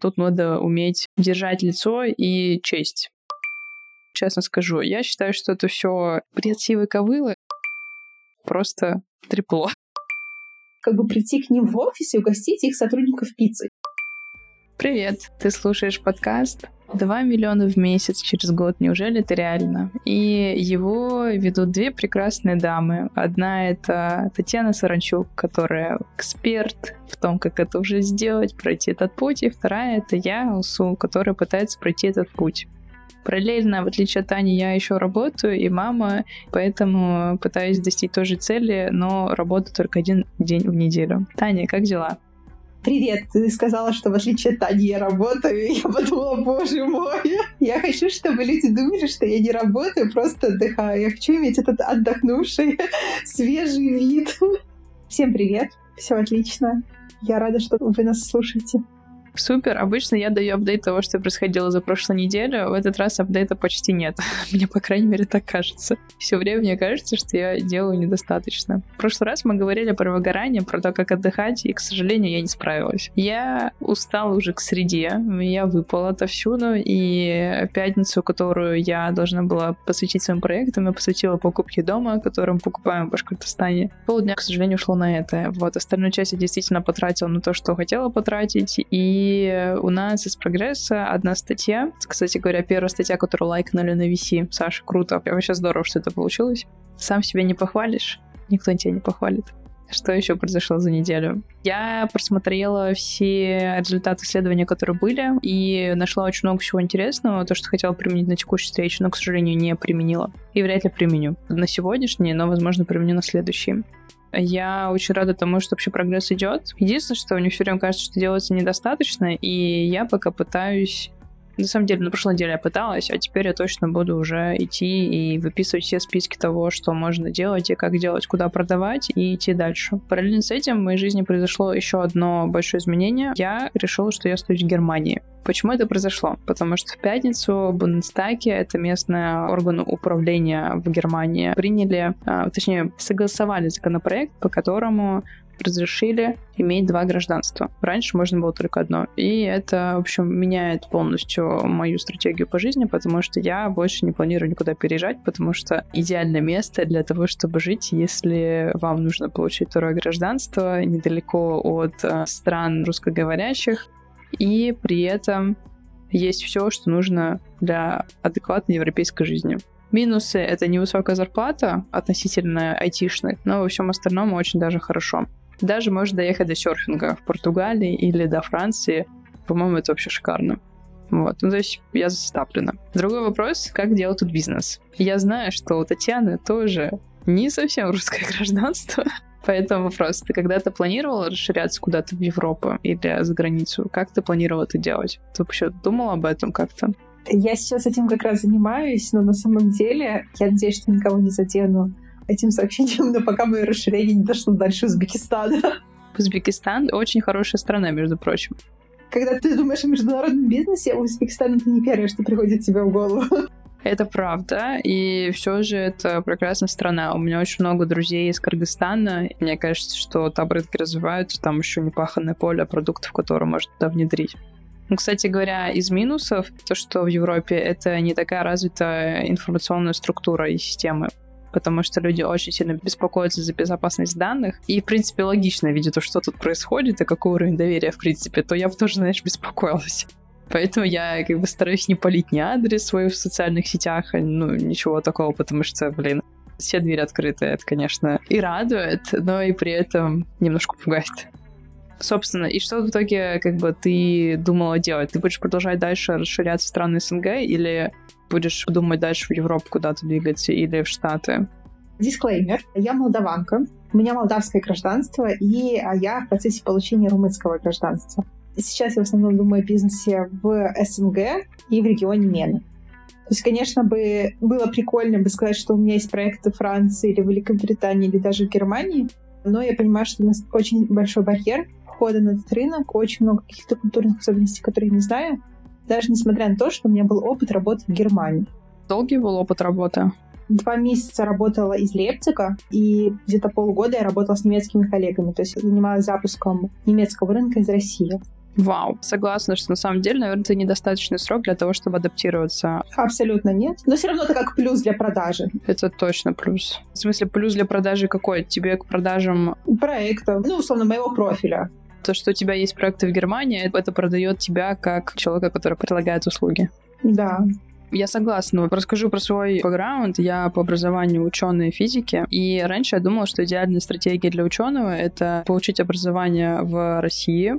Тут надо уметь держать лицо и честь. Честно скажу, я считаю, что это все бред ковылы. Просто трепло. Как бы прийти к ним в офис и угостить их сотрудников пиццей. Привет, ты слушаешь подкаст 2 миллиона в месяц через год, неужели это реально? И его ведут две прекрасные дамы. Одна — это Татьяна Саранчук, которая эксперт в том, как это уже сделать, пройти этот путь. И вторая — это я, Усу, которая пытается пройти этот путь. Параллельно, в отличие от Тани, я еще работаю и мама, поэтому пытаюсь достичь той же цели, но работаю только один день в неделю. Таня, как дела? Привет, ты сказала, что в отличие от Тани я работаю. Я подумала, боже мой, я хочу, чтобы люди думали, что я не работаю, просто отдыхаю. Я хочу иметь этот отдохнувший, свежий вид. Всем привет, все отлично. Я рада, что вы нас слушаете. Супер. Обычно я даю апдейт того, что происходило за прошлую неделю. В этот раз апдейта почти нет. мне, по крайней мере, так кажется. Все время мне кажется, что я делаю недостаточно. В прошлый раз мы говорили про выгорание, про то, как отдыхать, и, к сожалению, я не справилась. Я устала уже к среде, я выпала отовсюду, и пятницу, которую я должна была посвятить своим проектам, я посвятила покупке дома, который мы покупаем в Башкортостане. Полдня, к сожалению, ушло на это. Вот, остальную часть я действительно потратила на то, что хотела потратить, и у нас из прогресса одна статья. Кстати говоря, первая статья, которую лайкнули на VC. Саша, круто. Вообще здорово, что это получилось. Сам себя не похвалишь, никто тебя не похвалит. Что еще произошло за неделю? Я просмотрела все результаты исследования, которые были, и нашла очень много всего интересного, то, что хотела применить на текущей встрече, но, к сожалению, не применила. И вряд ли применю на сегодняшний, но, возможно, применю на следующий. Я очень рада тому, что вообще прогресс идет. Единственное, что мне все время кажется, что делается недостаточно, и я пока пытаюсь на самом деле, на прошлой неделе я пыталась, а теперь я точно буду уже идти и выписывать все списки того, что можно делать и как делать, куда продавать и идти дальше. Параллельно с этим в моей жизни произошло еще одно большое изменение. Я решила, что я остаюсь в Германии. Почему это произошло? Потому что в пятницу Бундестаге, это местный орган управления в Германии, приняли, а, точнее, согласовали законопроект, по которому разрешили иметь два гражданства. Раньше можно было только одно. И это, в общем, меняет полностью мою стратегию по жизни, потому что я больше не планирую никуда переезжать, потому что идеальное место для того, чтобы жить, если вам нужно получить второе гражданство недалеко от э, стран русскоговорящих, и при этом есть все, что нужно для адекватной европейской жизни. Минусы — это невысокая зарплата относительно айтишных, но во всем остальном очень даже хорошо. Даже можно доехать до серфинга в Португалии или до Франции. По-моему, это вообще шикарно. Вот, ну, то есть я застаплена. Другой вопрос, как делать тут бизнес? Я знаю, что у Татьяны тоже не совсем русское гражданство, Поэтому вопрос, ты когда-то планировала расширяться куда-то в Европу или за границу? Как ты планировала это делать? Ты вообще думала об этом как-то? Я сейчас этим как раз занимаюсь, но на самом деле я надеюсь, что никого не задену этим сообщением, но пока мое расширение не дошло дальше Узбекистана. Узбекистан очень хорошая страна, между прочим. Когда ты думаешь о международном бизнесе, Узбекистан — это не первое, что приходит тебе в голову. Это правда, и все же это прекрасная страна. У меня очень много друзей из Кыргызстана. Мне кажется, что там рынки развиваются, там еще не паханное поле продуктов, которые можно туда внедрить. Ну, кстати говоря, из минусов, то, что в Европе это не такая развитая информационная структура и системы потому что люди очень сильно беспокоятся за безопасность данных. И, в принципе, логично, видя то, что тут происходит и какой уровень доверия, в принципе, то я бы тоже, знаешь, беспокоилась. Поэтому я как бы стараюсь не полить ни адрес свой в социальных сетях, ну, ничего такого, потому что, блин, все двери открыты, это, конечно, и радует, но и при этом немножко пугает. Собственно, и что в итоге как бы ты думала делать? Ты будешь продолжать дальше расширяться в страны СНГ или будешь думать дальше в Европу куда-то двигаться или в Штаты? Дисклеймер. Я молдаванка. У меня молдавское гражданство, и а я в процессе получения румынского гражданства. Сейчас я в основном думаю о бизнесе в СНГ и в регионе Мены. То есть, конечно, бы было прикольно бы сказать, что у меня есть проекты Франции или Великобритании или даже в Германии, но я понимаю, что у нас очень большой барьер входа на этот рынок, очень много каких-то культурных особенностей, которые я не знаю, даже несмотря на то, что у меня был опыт работы в Германии. Долгий был опыт работы? Два месяца работала из Лейпцига, и где-то полгода я работала с немецкими коллегами, то есть занималась запуском немецкого рынка из России. Вау, согласна, что на самом деле, наверное, это недостаточный срок для того, чтобы адаптироваться. Абсолютно нет. Но все равно это как плюс для продажи. Это точно плюс. В смысле, плюс для продажи какой? Тебе к продажам... Проекта, ну, условно, моего профиля. То, что у тебя есть проекты в Германии, это продает тебя как человека, который предлагает услуги. Да. Я согласна. Расскажу про свой бэкграунд. Я по образованию ученый физики. И раньше я думала, что идеальная стратегия для ученого — это получить образование в России,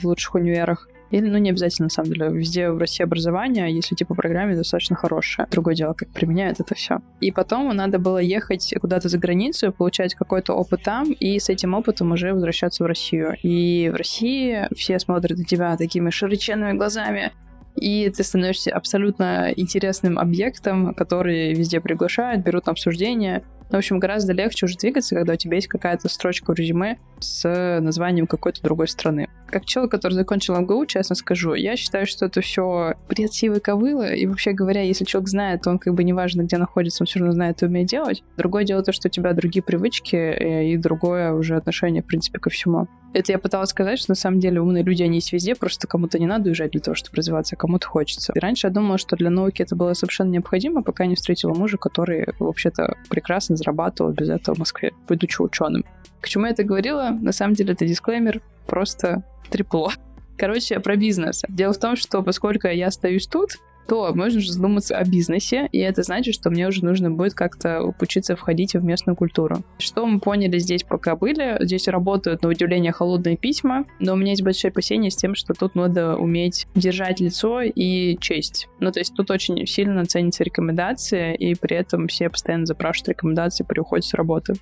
в лучших универах. Или, ну, не обязательно, на самом деле, везде в России образование, если типа программе достаточно хорошее. Другое дело, как применяют это все. И потом надо было ехать куда-то за границу, получать какой-то опыт там, и с этим опытом уже возвращаться в Россию. И в России все смотрят на тебя такими широченными глазами и ты становишься абсолютно интересным объектом, который везде приглашают, берут на обсуждение. В общем, гораздо легче уже двигаться, когда у тебя есть какая-то строчка в резюме с названием какой-то другой страны. Как человек, который закончил МГУ, честно скажу, я считаю, что это все бред сивы и вообще говоря, если человек знает, то он как бы неважно, где находится, он все равно знает и умеет делать. Другое дело то, что у тебя другие привычки э, и другое уже отношение, в принципе, ко всему. Это я пыталась сказать, что на самом деле умные люди, они есть везде, просто кому-то не надо уезжать для того, чтобы развиваться, а кому-то хочется. И раньше я думала, что для науки это было совершенно необходимо, пока не встретила мужа, который вообще-то прекрасно зарабатывал без этого в Москве, будучи ученым. К чему я это говорила? На самом деле это дисклеймер, просто трепло. Короче, про бизнес. Дело в том, что поскольку я остаюсь тут, то можно же задуматься о бизнесе, и это значит, что мне уже нужно будет как-то учиться входить в местную культуру. Что мы поняли здесь, пока были? Здесь работают, на удивление, холодные письма, но у меня есть большое опасение с тем, что тут надо уметь держать лицо и честь. Ну, то есть тут очень сильно ценятся рекомендации, и при этом все постоянно запрашивают рекомендации при уходе с работы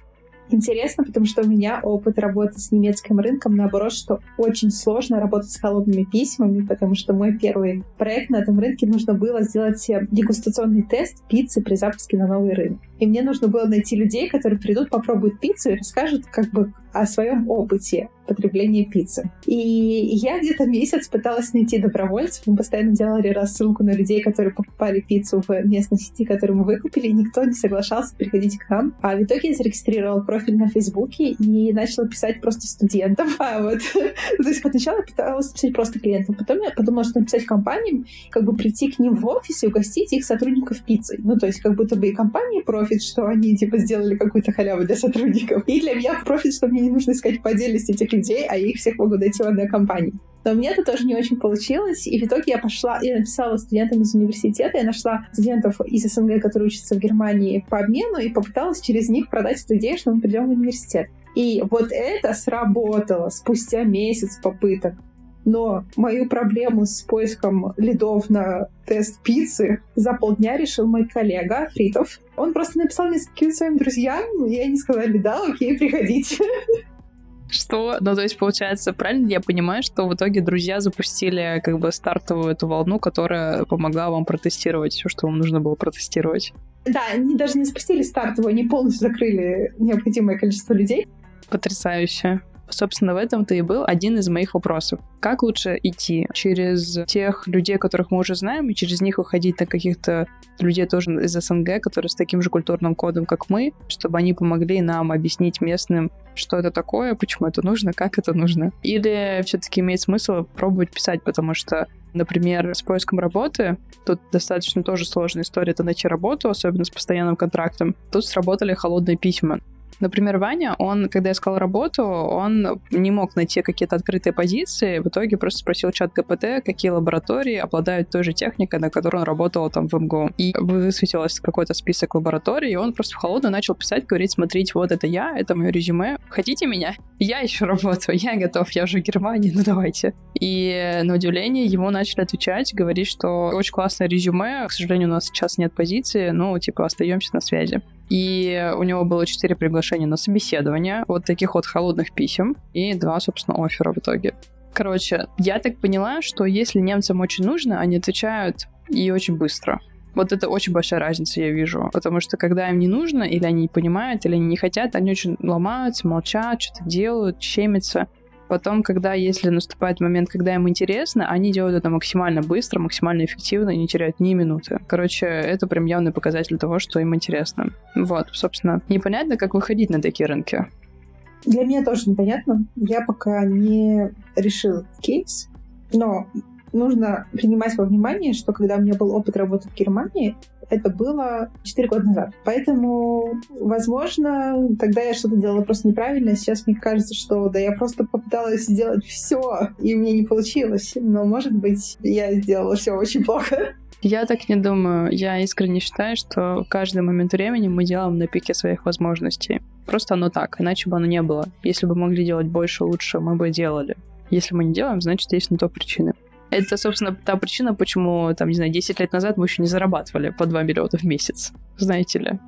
интересно, потому что у меня опыт работы с немецким рынком, наоборот, что очень сложно работать с холодными письмами, потому что мой первый проект на этом рынке нужно было сделать дегустационный тест пиццы при запуске на новый рынок. И мне нужно было найти людей, которые придут, попробуют пиццу и расскажут как бы о своем опыте потребления пиццы. И я где-то месяц пыталась найти добровольцев. Мы постоянно делали рассылку на людей, которые покупали пиццу в местной сети, которую мы выкупили, и никто не соглашался приходить к нам. А в итоге я зарегистрировала профиль на Фейсбуке и начала писать просто студентам. А вот, то есть сначала я пыталась писать просто клиентам, потом я подумала, что написать компаниям, как бы прийти к ним в офис и угостить их сотрудников пиццей. Ну, то есть как будто бы и компания профит, что они типа сделали какую-то халяву для сотрудников. И для меня профит, что мне не нужно искать по отдельности этих людей, а их всех могу найти в одной компании. Но мне это тоже не очень получилось, и в итоге я пошла, я написала студентам из университета, я нашла студентов из СНГ, которые учатся в Германии по обмену, и попыталась через них продать эту идею, что мы придем в университет. И вот это сработало спустя месяц попыток. Но мою проблему с поиском лидов на тест пиццы за полдня решил мой коллега Фритов. Он просто написал нескольким своим друзьям, и они сказали, да, окей, приходите. Что? Ну, то есть, получается, правильно я понимаю, что в итоге друзья запустили как бы стартовую эту волну, которая помогла вам протестировать все, что вам нужно было протестировать? Да, они даже не запустили стартовую, они полностью закрыли необходимое количество людей. Потрясающе. Собственно, в этом-то и был один из моих вопросов. Как лучше идти? Через тех людей, которых мы уже знаем, и через них уходить на каких-то людей тоже из СНГ, которые с таким же культурным кодом, как мы, чтобы они помогли нам объяснить местным, что это такое, почему это нужно, как это нужно. Или все-таки имеет смысл пробовать писать, потому что Например, с поиском работы, тут достаточно тоже сложная история, это найти работу, особенно с постоянным контрактом. Тут сработали холодные письма. Например, Ваня, он, когда искал работу, он не мог найти какие-то открытые позиции, в итоге просто спросил чат ГПТ, какие лаборатории обладают той же техникой, на которой он работал там в МГУ. И высветилось какой-то список лабораторий, и он просто в холодную начал писать, говорить, смотрите, вот это я, это мое резюме, хотите меня? Я ищу работу, я готов, я уже в Германии, ну давайте. И на удивление ему начали отвечать, говорить, что очень классное резюме, к сожалению, у нас сейчас нет позиции, ну, типа, остаемся на связи. И у него было четыре приглашения на собеседование, вот таких вот холодных писем, и два, собственно, оффера в итоге. Короче, я так поняла, что если немцам очень нужно, они отвечают и очень быстро. Вот это очень большая разница, я вижу. Потому что когда им не нужно, или они не понимают, или они не хотят, они очень ломаются, молчат, что-то делают, щемятся. Потом, когда, если наступает момент, когда им интересно, они делают это максимально быстро, максимально эффективно и не теряют ни минуты. Короче, это прям явный показатель того, что им интересно. Вот, собственно, непонятно, как выходить на такие рынки. Для меня тоже непонятно. Я пока не решил кейс, Но нужно принимать во внимание, что когда у меня был опыт работы в Германии, это было 4 года назад. Поэтому, возможно, тогда я что-то делала просто неправильно. Сейчас мне кажется, что да, я просто попыталась сделать все, и мне не получилось. Но, может быть, я сделала все очень плохо. Я так не думаю. Я искренне считаю, что каждый момент времени мы делаем на пике своих возможностей. Просто оно так, иначе бы оно не было. Если бы могли делать больше, лучше, мы бы делали. Если мы не делаем, значит, есть на то причины. Это, собственно, та причина, почему, там, не знаю, 10 лет назад мы еще не зарабатывали по 2 миллиона в месяц. Знаете ли?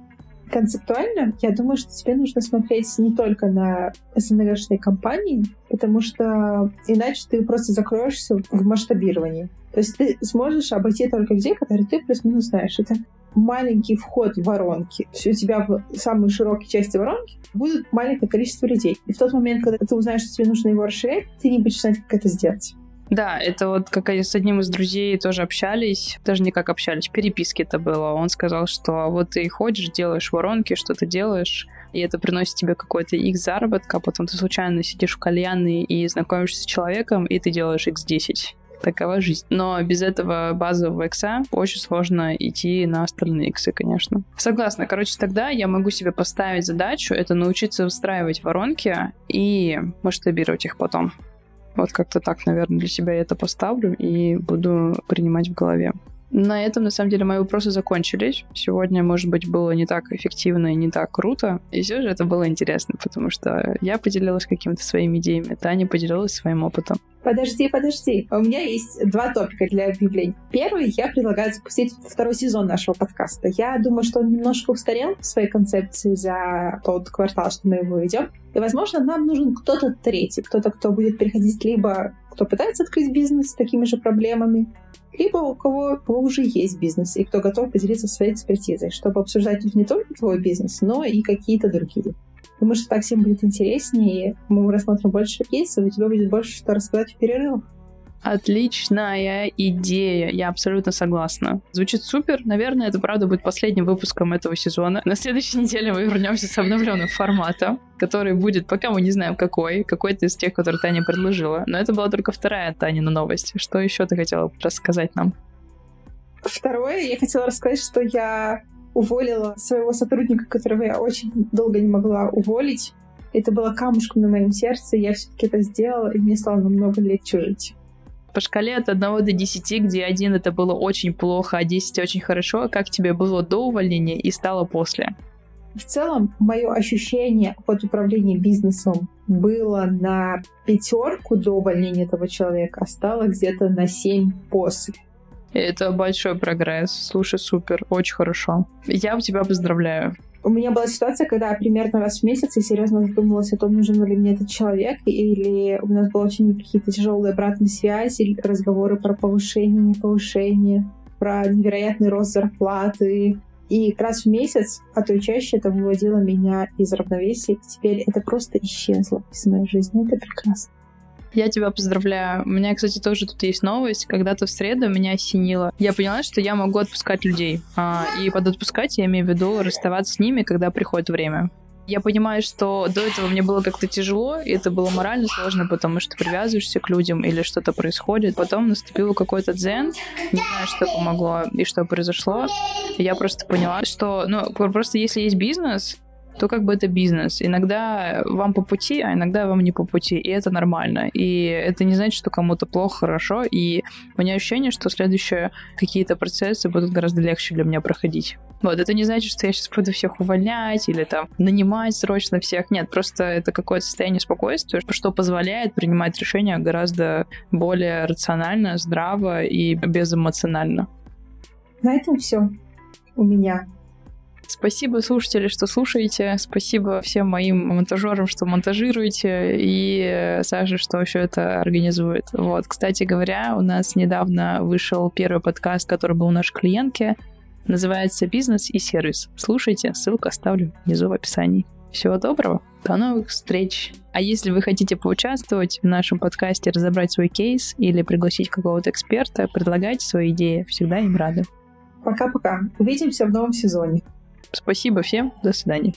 Концептуально, я думаю, что тебе нужно смотреть не только на СНГшные компании, потому что иначе ты просто закроешься в масштабировании. То есть ты сможешь обойти только людей, которые ты плюс-минус знаешь. Это маленький вход в воронки. То есть у тебя в самой широкой части воронки будет маленькое количество людей. И в тот момент, когда ты узнаешь, что тебе нужно его расширять, ты не будешь знать, как это сделать. Да, это вот как с одним из друзей тоже общались, даже не как общались, переписки это было. Он сказал, что вот ты ходишь, делаешь воронки, что-то делаешь, и это приносит тебе какой-то x заработка, а потом ты случайно сидишь в кальянной и знакомишься с человеком, и ты делаешь x10 такова жизнь. Но без этого базового икса очень сложно идти на остальные иксы, конечно. Согласна. Короче, тогда я могу себе поставить задачу, это научиться выстраивать воронки и масштабировать их потом. Вот как-то так, наверное, для себя я это поставлю и буду принимать в голове. На этом, на самом деле, мои вопросы закончились. Сегодня, может быть, было не так эффективно и не так круто. И все же это было интересно, потому что я поделилась какими-то своими идеями, Таня поделилась своим опытом. Подожди, подожди. У меня есть два топика для объявлений. Первый, я предлагаю запустить второй сезон нашего подкаста. Я думаю, что он немножко устарел в своей концепции за тот квартал, что мы его ведем. И, возможно, нам нужен кто-то третий, кто-то, кто будет приходить либо кто пытается открыть бизнес с такими же проблемами, либо у кого, уже есть бизнес, и кто готов поделиться своей экспертизой, чтобы обсуждать не только твой бизнес, но и какие-то другие. Думаю, что так всем будет интереснее, мы рассмотрим больше кейсов, и у тебя будет больше что рассказать в перерывах. Отличная идея, я абсолютно согласна. Звучит супер. Наверное, это правда будет последним выпуском этого сезона. На следующей неделе мы вернемся с обновленным форматом, который будет, пока мы не знаем какой, какой-то из тех, которые Таня предложила. Но это была только вторая Танина новость. Что еще ты хотела рассказать нам? Второе, я хотела рассказать, что я уволила своего сотрудника, которого я очень долго не могла уволить. Это было камушком на моем сердце, я все-таки это сделала, и мне стало намного легче жить по шкале от 1 до 10, где 1 это было очень плохо, а 10 очень хорошо, как тебе было до увольнения и стало после? В целом, мое ощущение от управления бизнесом было на пятерку до увольнения этого человека, а стало где-то на 7 после. Это большой прогресс. Слушай, супер, очень хорошо. Я тебя поздравляю. У меня была ситуация, когда примерно раз в месяц я серьезно задумывалась о том, нужен ли мне этот человек, или у нас были очень какие-то тяжелые обратные связи, разговоры про повышение, не повышение, про невероятный рост зарплаты. И раз в месяц, а то и чаще, это выводило меня из равновесия. Теперь это просто исчезло из моей жизни. Это прекрасно. Я тебя поздравляю. У меня, кстати, тоже тут есть новость. Когда-то в среду меня осенило. Я поняла, что я могу отпускать людей. А, и под отпускать я имею в виду расставаться с ними, когда приходит время. Я понимаю, что до этого мне было как-то тяжело, и это было морально сложно, потому что привязываешься к людям или что-то происходит. Потом наступил какой-то дзен, не знаю, что помогло и что произошло. Я просто поняла, что, ну, просто если есть бизнес, то как бы это бизнес. Иногда вам по пути, а иногда вам не по пути, и это нормально. И это не значит, что кому-то плохо, хорошо, и у меня ощущение, что следующие какие-то процессы будут гораздо легче для меня проходить. Вот, это не значит, что я сейчас буду всех увольнять или там нанимать срочно всех. Нет, просто это какое-то состояние спокойствия, что позволяет принимать решения гораздо более рационально, здраво и безэмоционально. На этом все у меня. Спасибо, слушатели, что слушаете. Спасибо всем моим монтажерам, что монтажируете. И Саше, что все это организует. Вот, кстати говоря, у нас недавно вышел первый подкаст, который был у нашей клиентки. Называется «Бизнес и сервис». Слушайте, ссылку оставлю внизу в описании. Всего доброго, до новых встреч. А если вы хотите поучаствовать в нашем подкасте, разобрать свой кейс или пригласить какого-то эксперта, предлагайте свои идеи. Всегда им рады. Пока-пока. Увидимся в новом сезоне. Спасибо всем. До свидания.